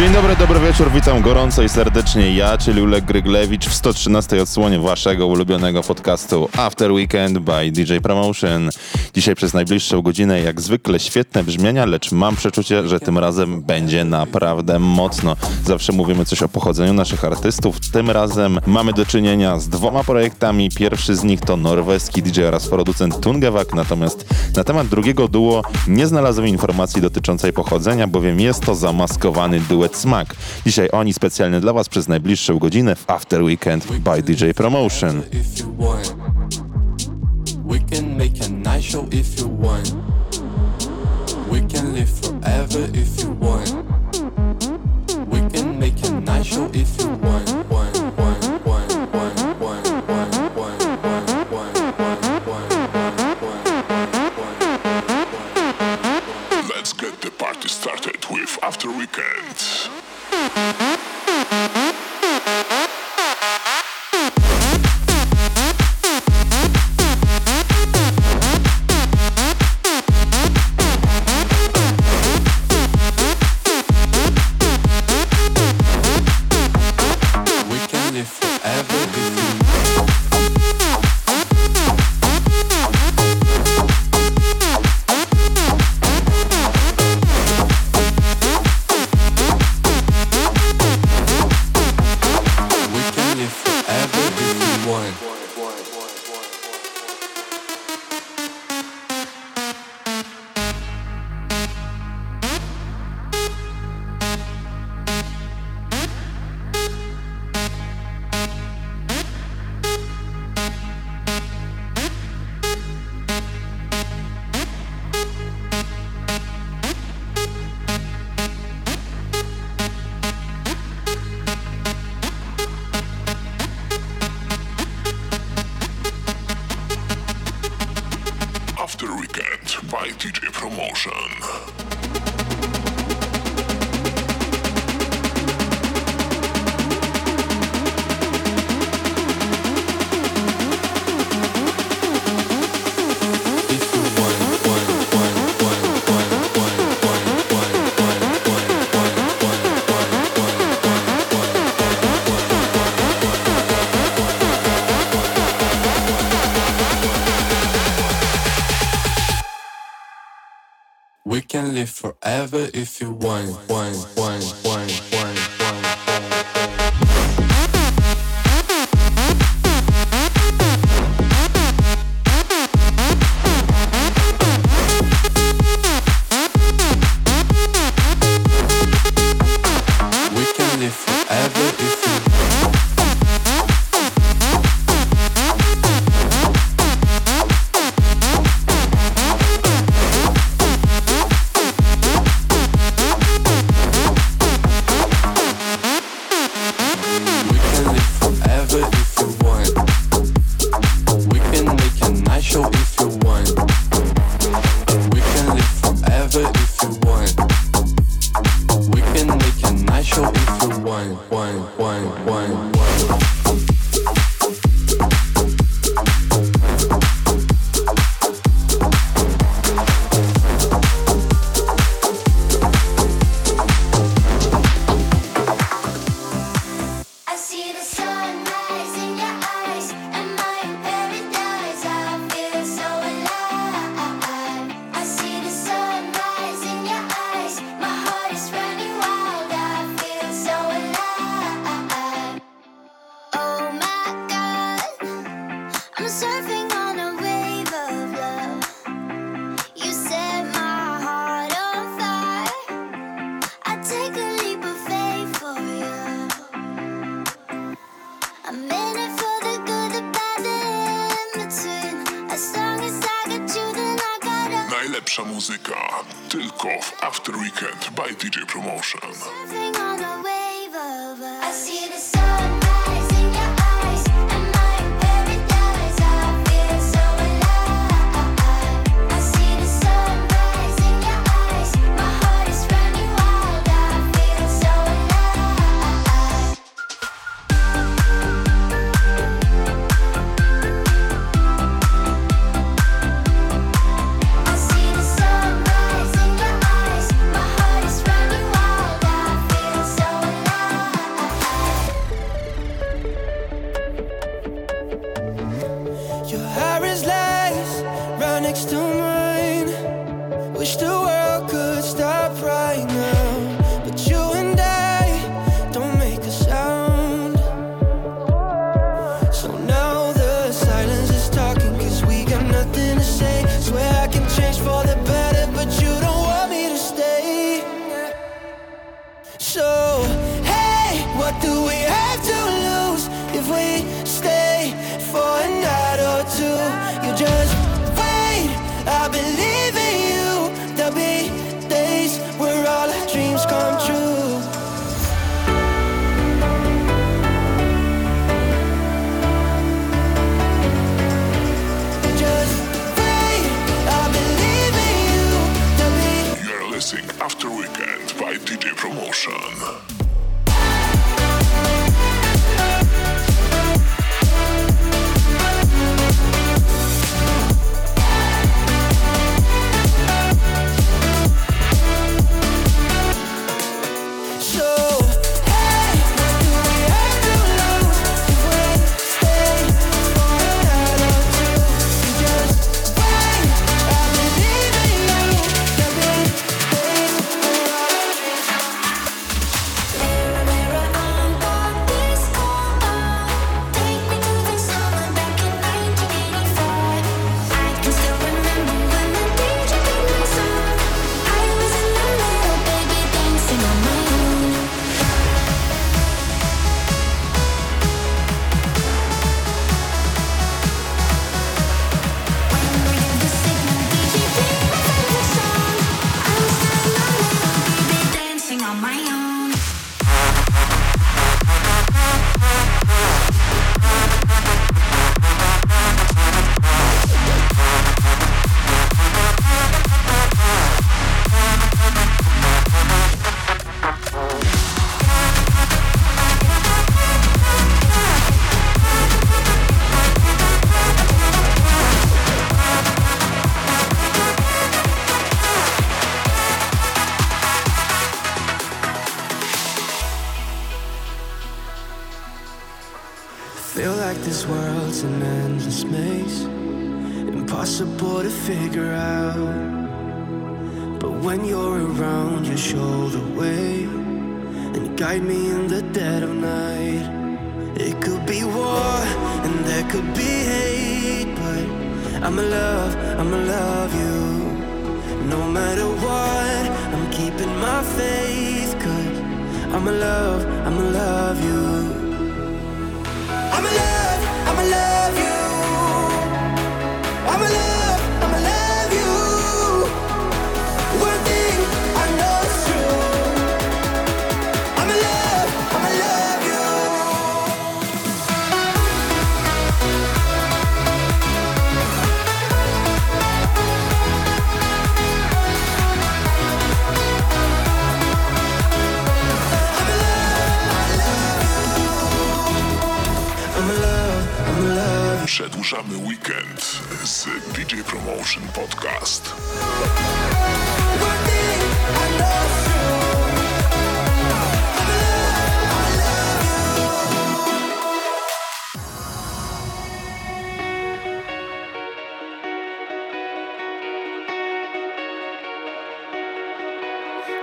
Dzień dobry, dobry wieczór, witam gorąco i serdecznie ja, czyli Ulek Gryglewicz w 113 odsłonie waszego ulubionego podcastu After Weekend by DJ Promotion. Dzisiaj przez najbliższą godzinę jak zwykle świetne brzmienia, lecz mam przeczucie, że tym razem będzie naprawdę mocno. Zawsze mówimy coś o pochodzeniu naszych artystów, tym razem mamy do czynienia z dwoma projektami. Pierwszy z nich to norweski DJ oraz producent Tungevak, natomiast na temat drugiego duo nie znalazłem informacji dotyczącej pochodzenia, bowiem jest to zamaskowany duet Smack. Dzisiaj oni specjalnie dla Was przez najbliższą godzinę w After Weekend by DJ Promotion. show if you want. After Weekend. next to me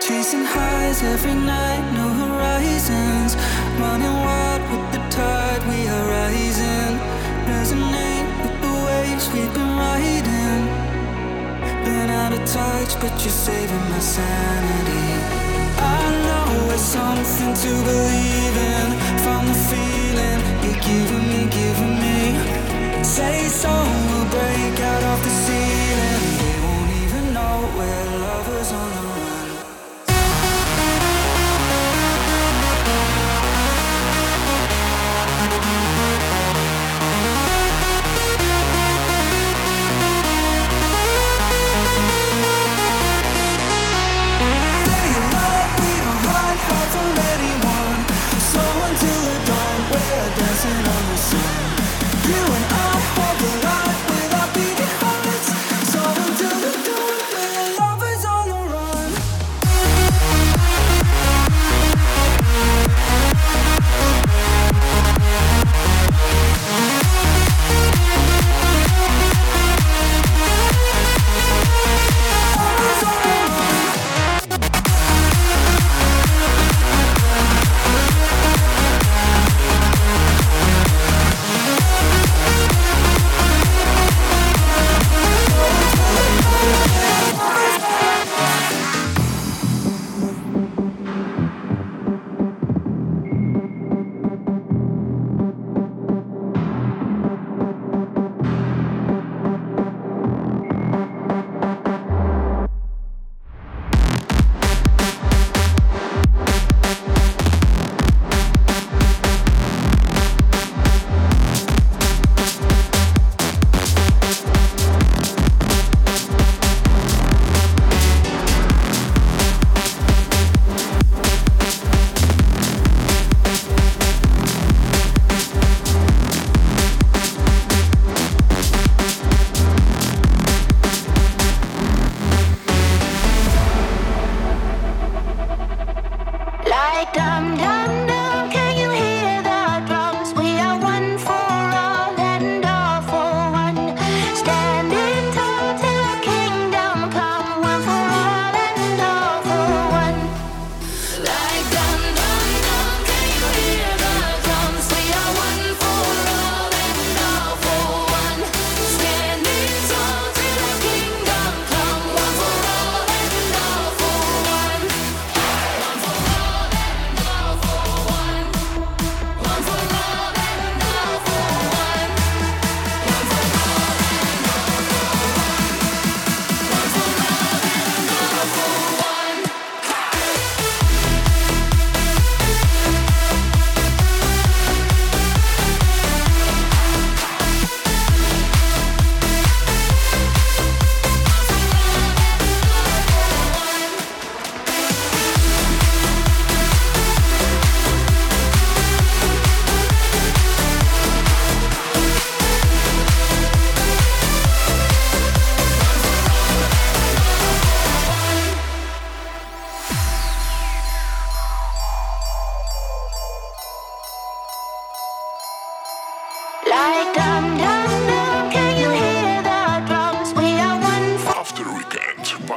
Chasing highs every night, no horizons. Running wild with the tide, we are rising. Resonate with the waves we've been riding. Been out of touch, but you're saving my sanity. I know it's something to believe in. From the feeling you're giving me, giving me. Say so, we'll break out of the ceiling. They won't even know we're lovers on the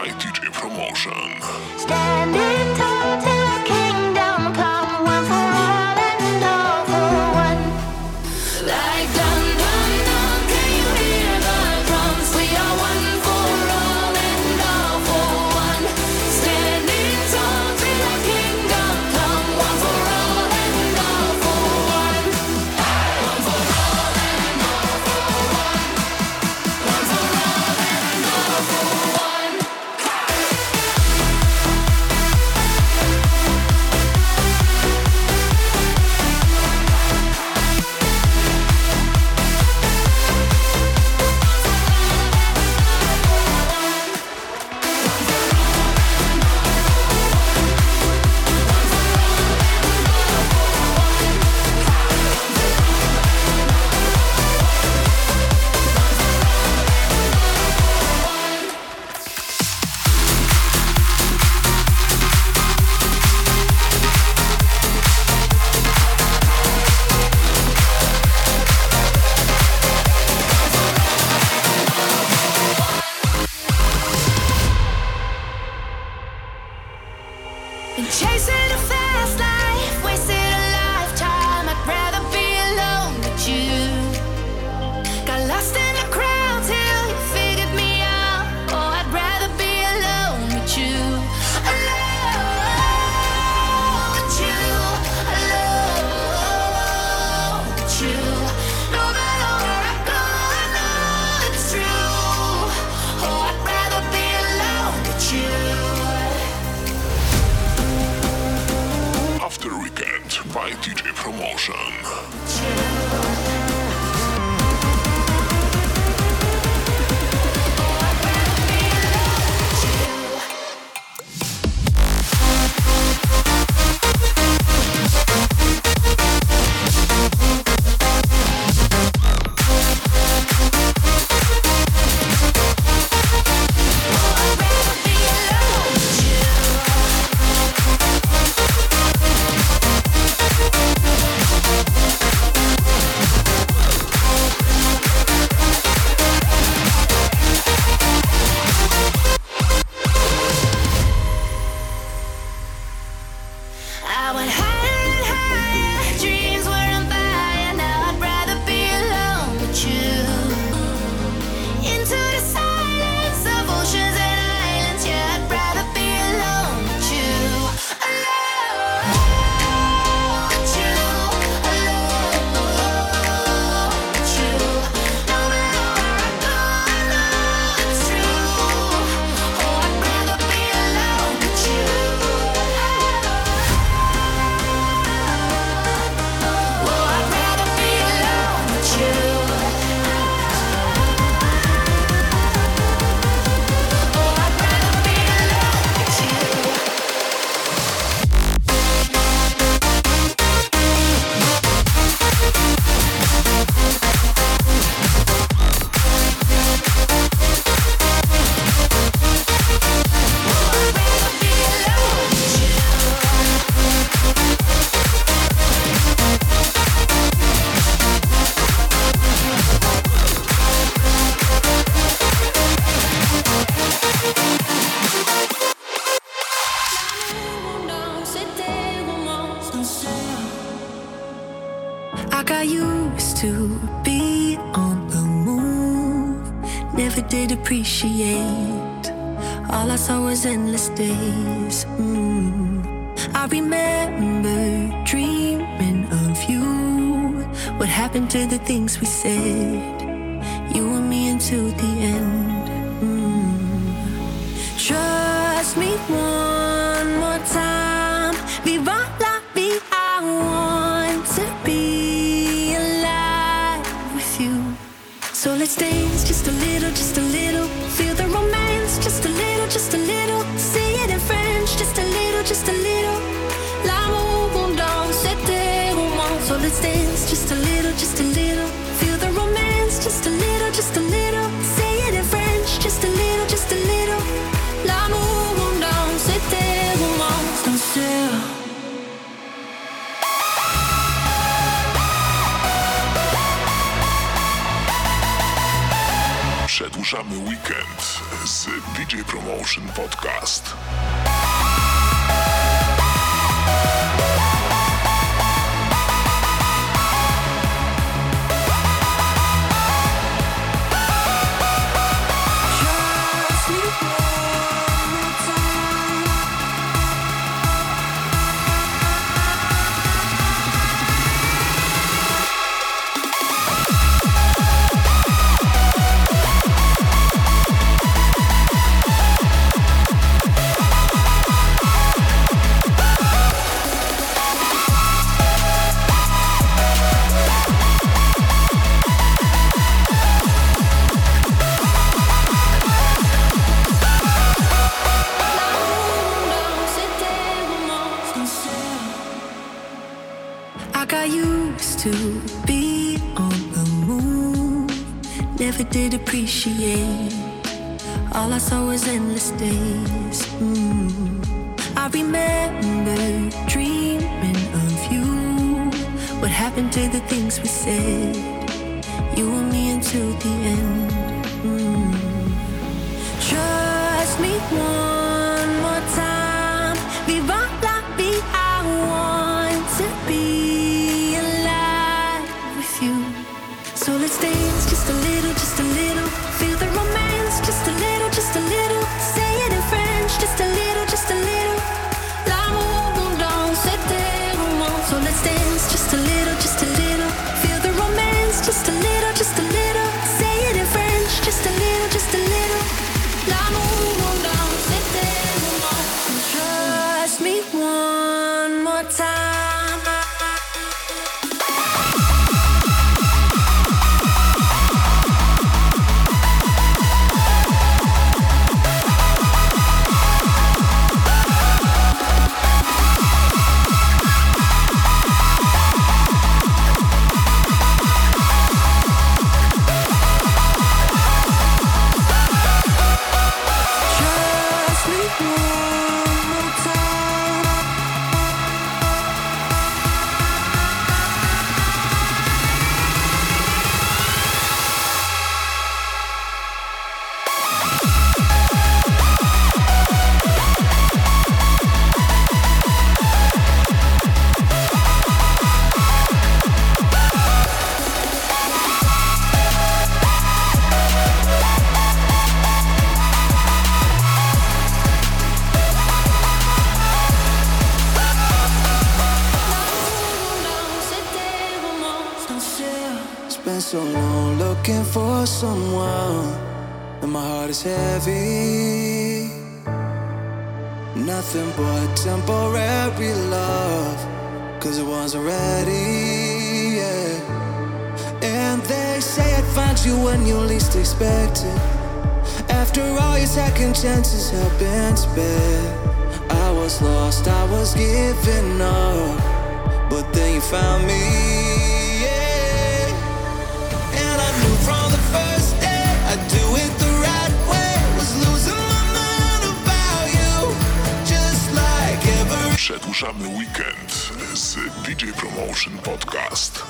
by DJ Promotion. I got used to be on the move. Never did appreciate. All I saw was endless days. Mm. I remember dreaming of you. What happened to the things we said? DJ Promotion Podcast. did appreciate. All I saw was endless days. Mm. I remember dreaming of you. What happened to the things we said? You and me until the end. someone, and my heart is heavy. Nothing but temporary love, cause it wasn't ready. Yeah. And they say I'd find you when you least expect it. After all your second chances have been spent, I was lost, I was giving up, but then you found me. nadszedł weekend z DJ Promotion Podcast.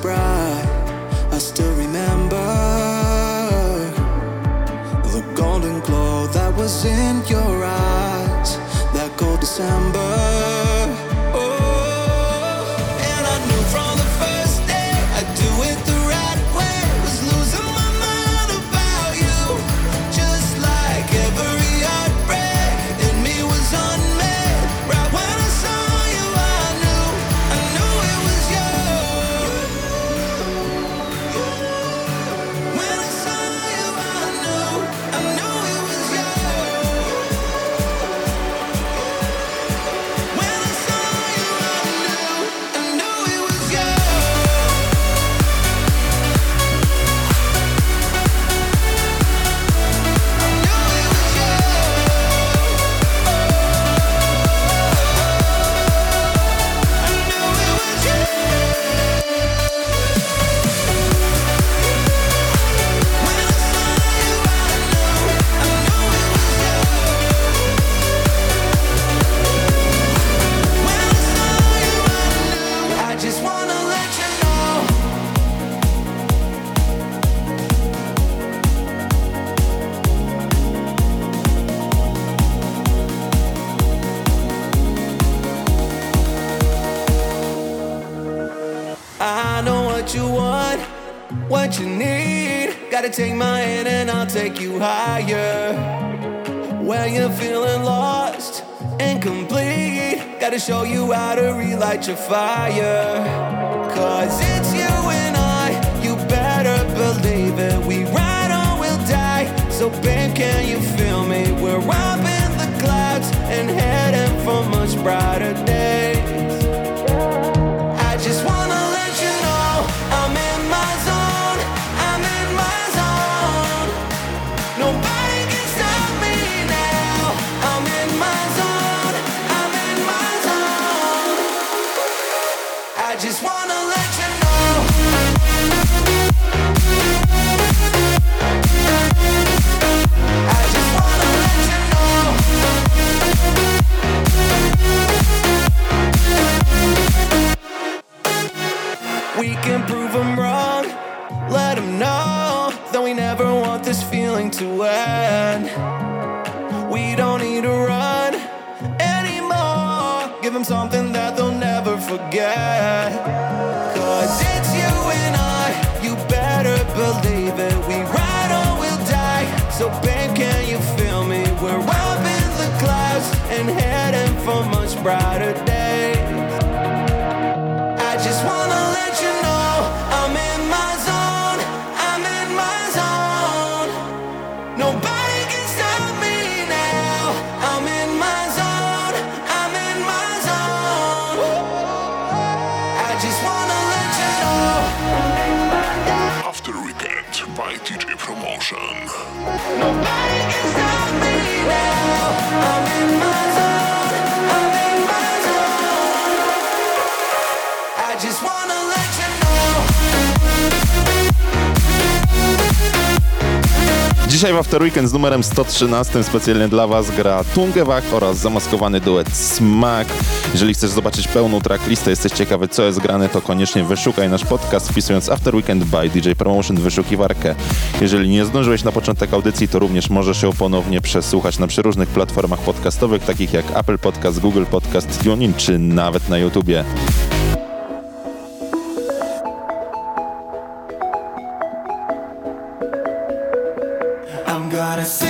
bright. I still remember the golden glow that was in your eyes that cold December. take you higher. When you're feeling lost and complete, gotta show you how to relight your fire. Cause it's you and I, you better believe it. We ride on, we'll die. So, babe, can you feel me? We're riding. After Weekend z numerem 113 specjalnie dla Was gra Tungewach oraz zamaskowany duet Smack. Jeżeli chcesz zobaczyć pełną tracklistę, jesteś ciekawy co jest grane, to koniecznie wyszukaj nasz podcast wpisując After Weekend by DJ Promotion w wyszukiwarkę. Jeżeli nie zdążyłeś na początek audycji, to również możesz ją ponownie przesłuchać na przeróżnych platformach podcastowych, takich jak Apple Podcast, Google Podcast, TuneIn czy nawet na YouTubie. gotta say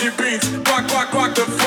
Beats, quack, quack, quack, the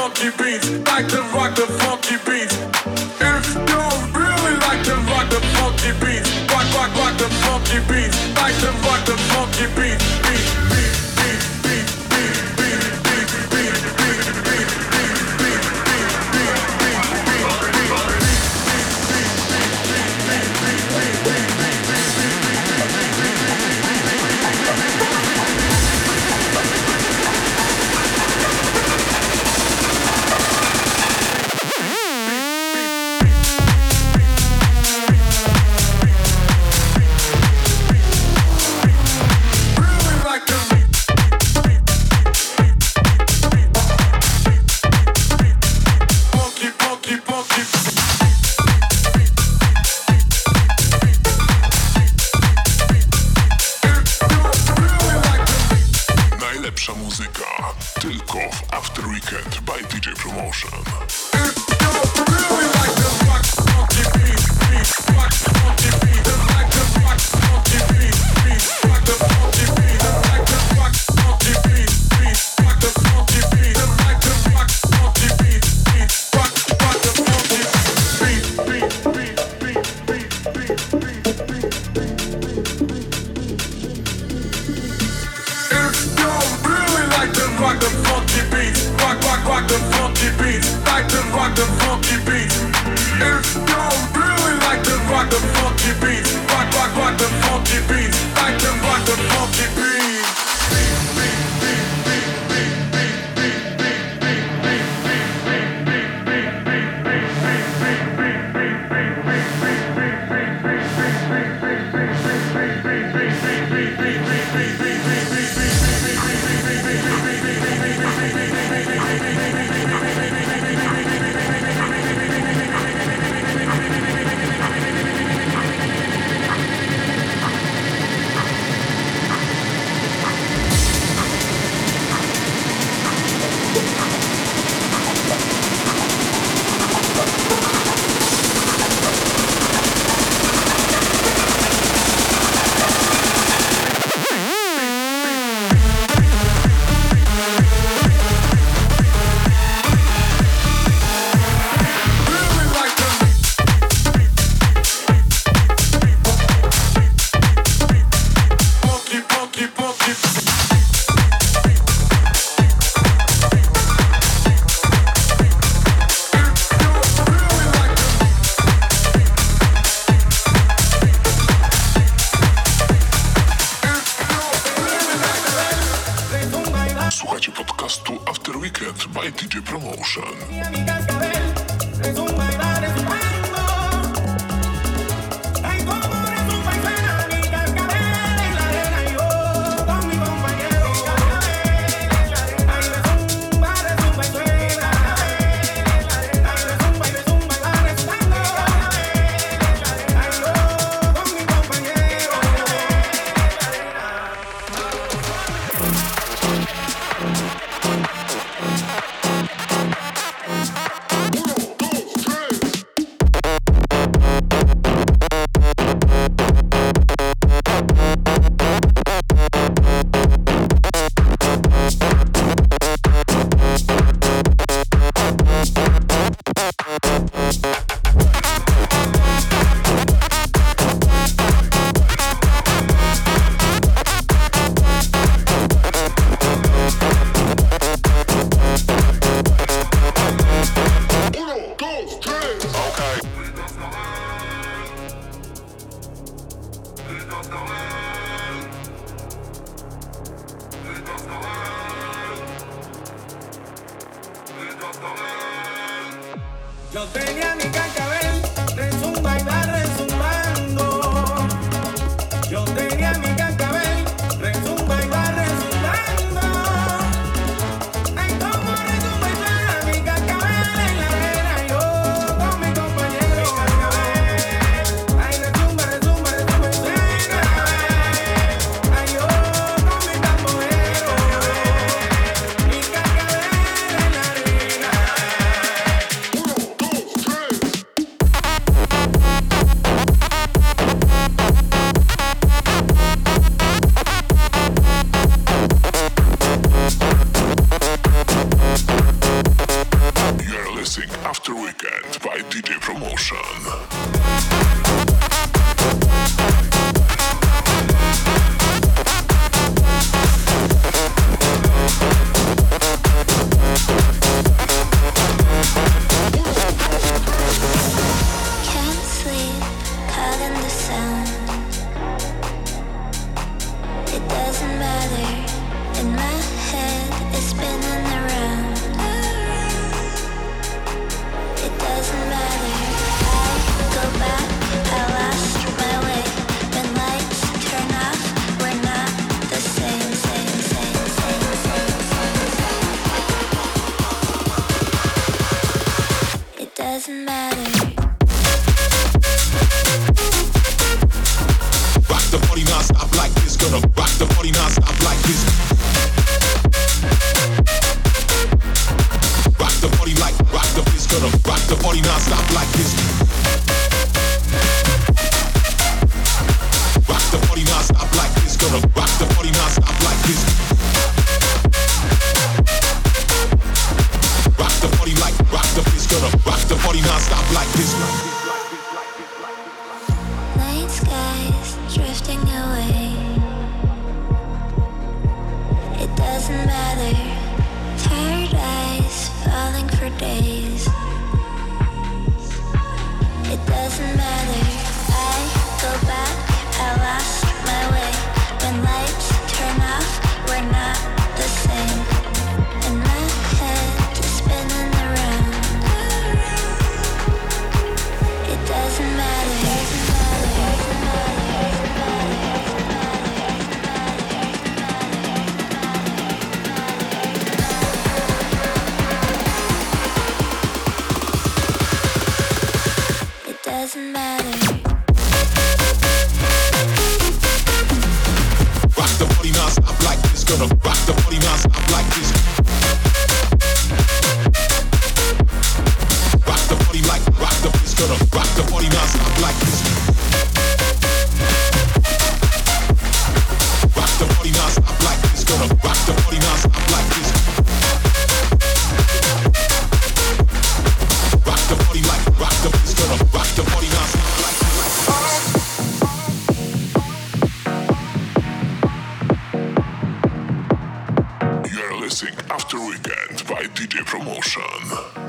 DJ Promotion.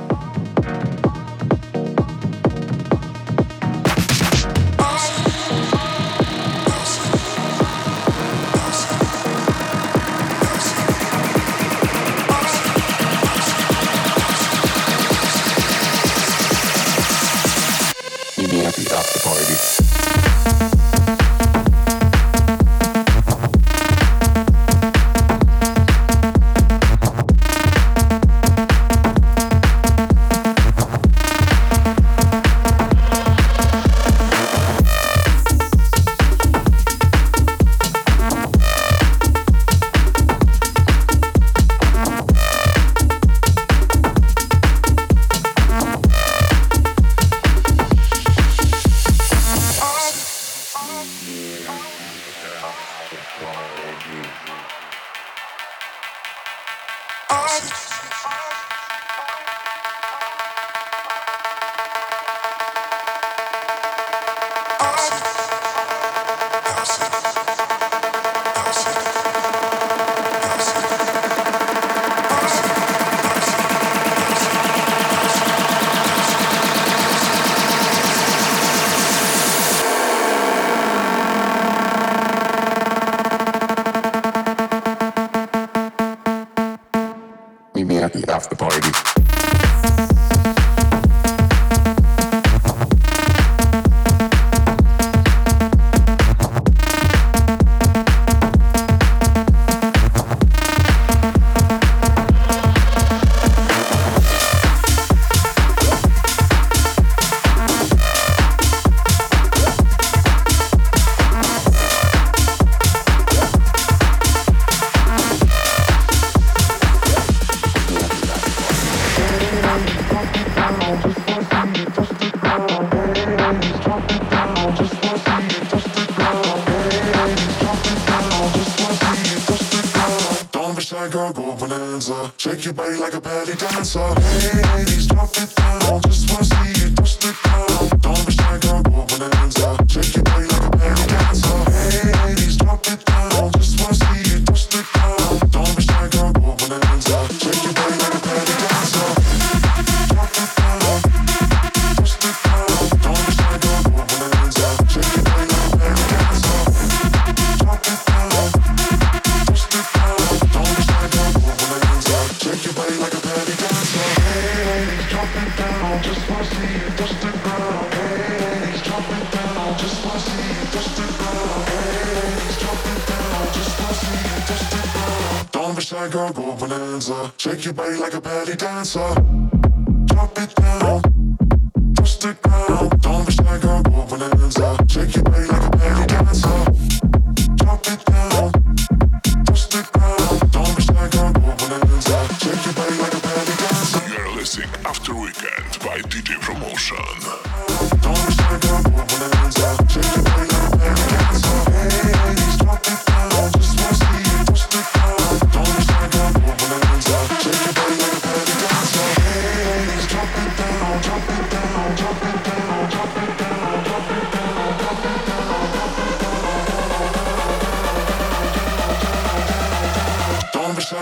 It's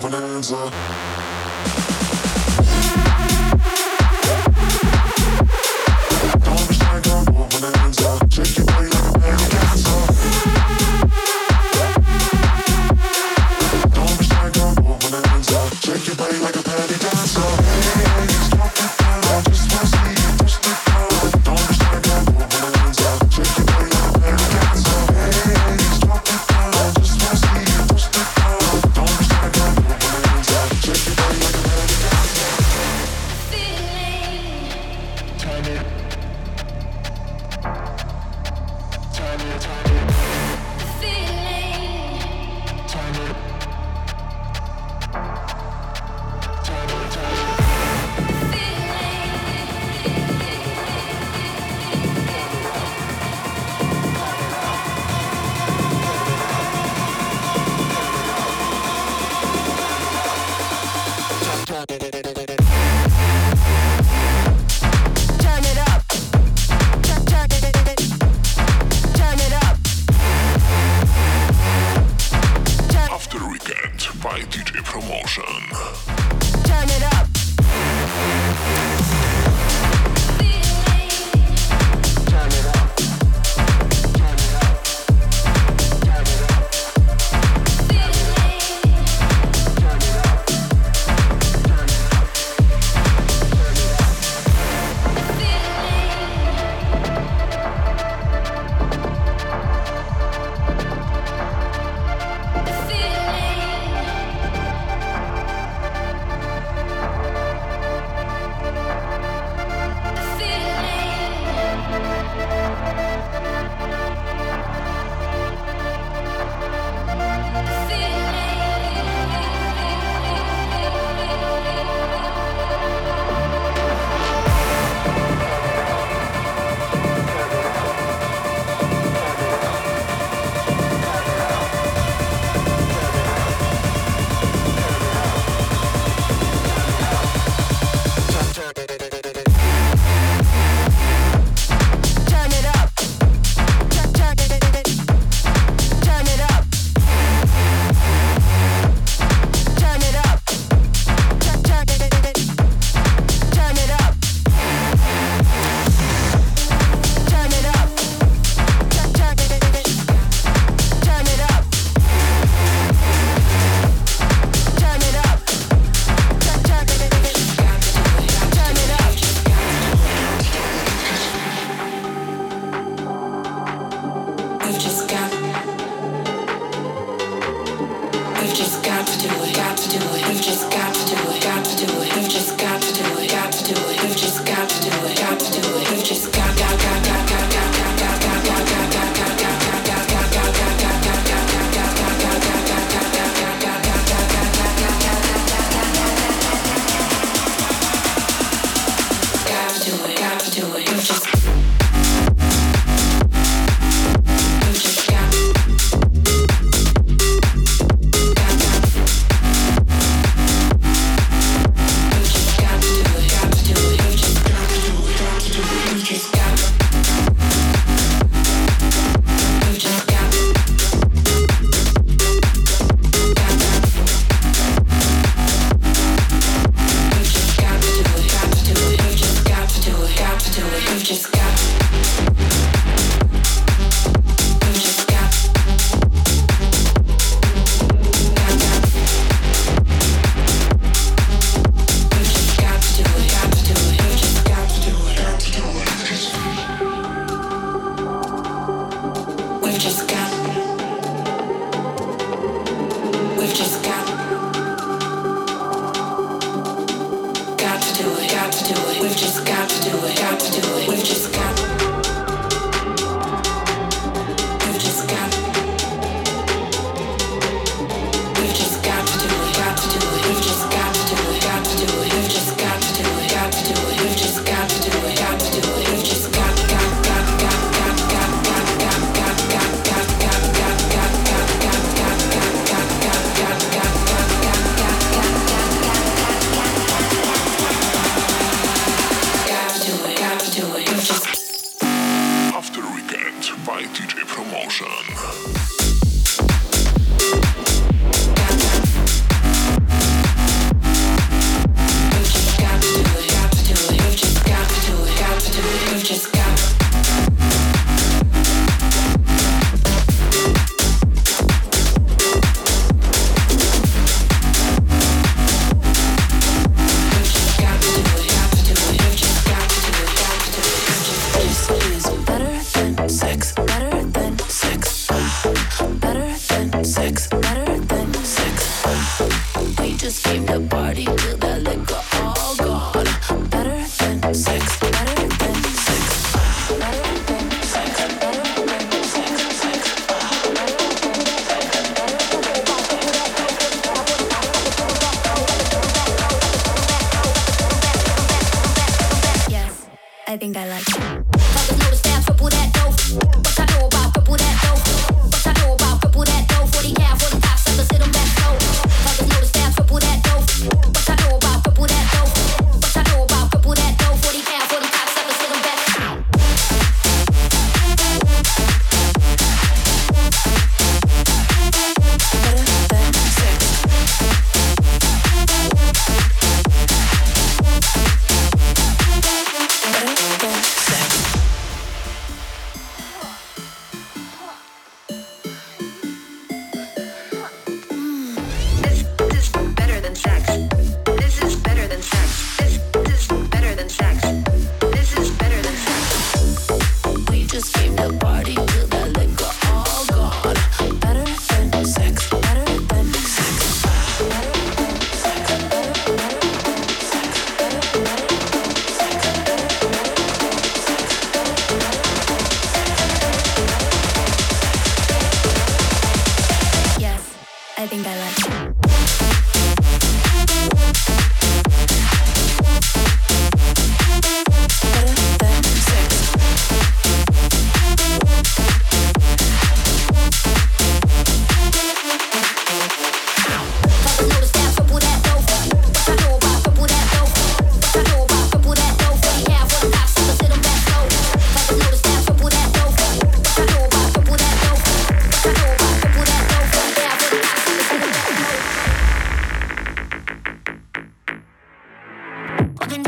bonanza. Don't be like a gold bonanza.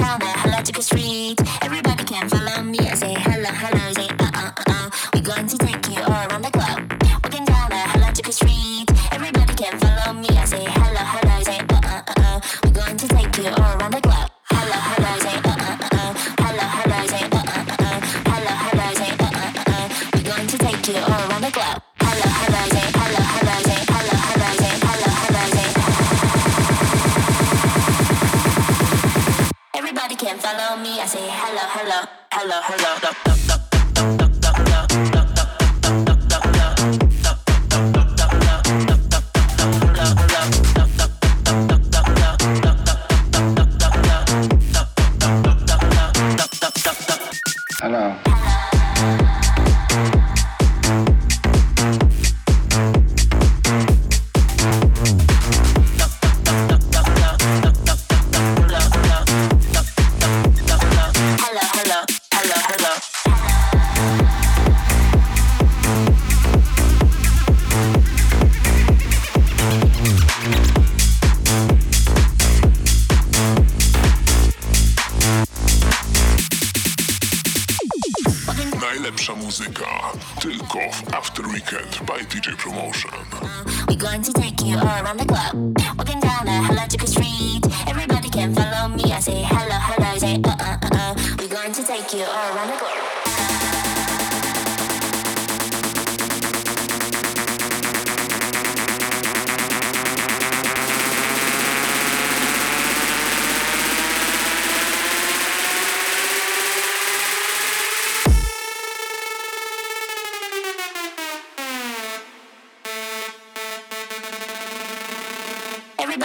down the logical street. Everybody can follow me, I say.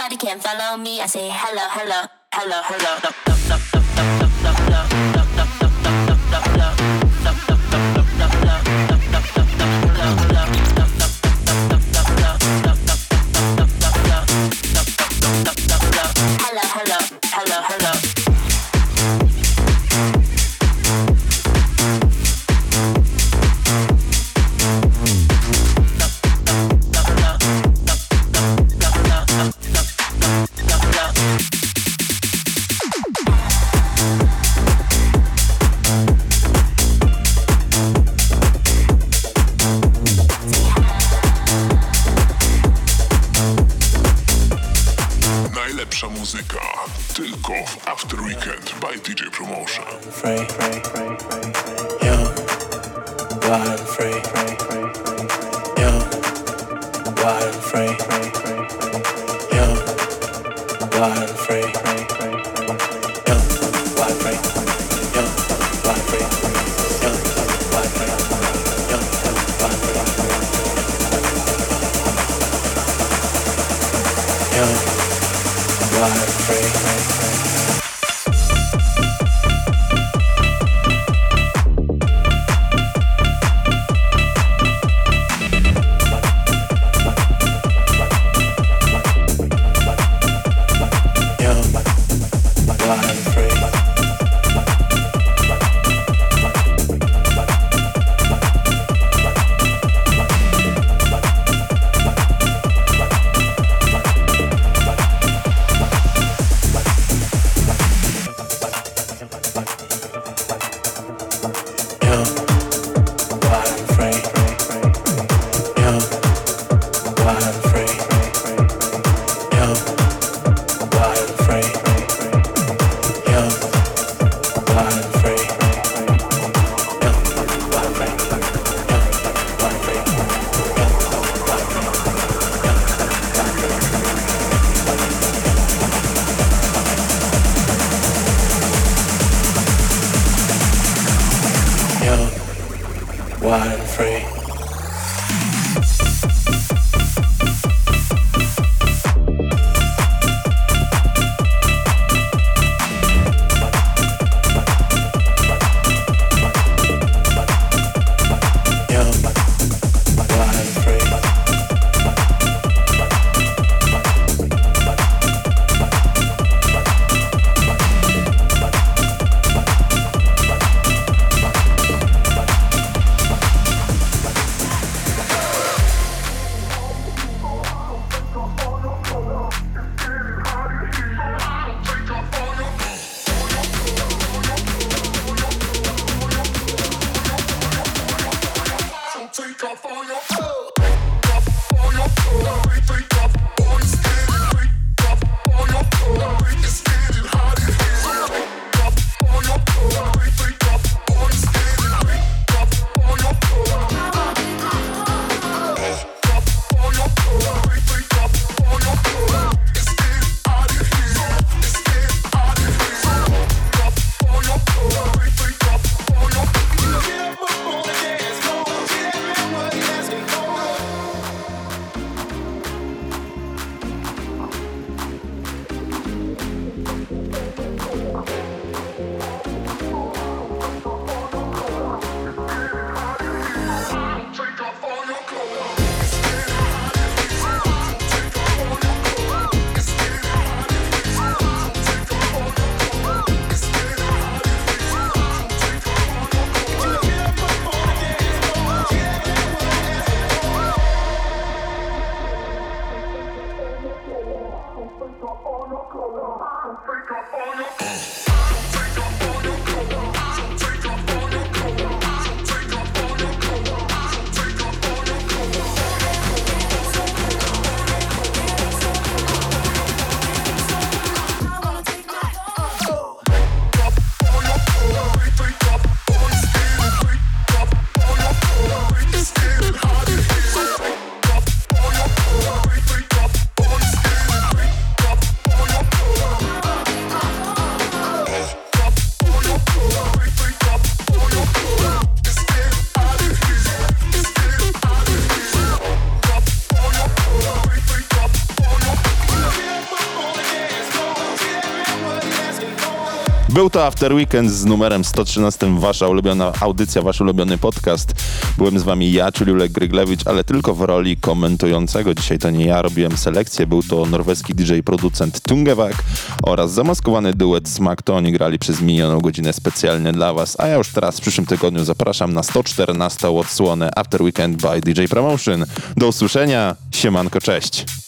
Nobody can follow me. I say hello, hello, hello, hello. hello. Był to After Weekend z numerem 113, wasza ulubiona audycja, wasz ulubiony podcast. Byłem z wami ja, czyli Ulek Gryglewicz, ale tylko w roli komentującego. Dzisiaj to nie ja robiłem selekcję, był to norweski DJ producent Tungevak oraz zamaskowany duet Smack. To oni grali przez minioną godzinę specjalnie dla was, a ja już teraz w przyszłym tygodniu zapraszam na 114 odsłonę After Weekend by DJ Promotion. Do usłyszenia, siemanko, cześć!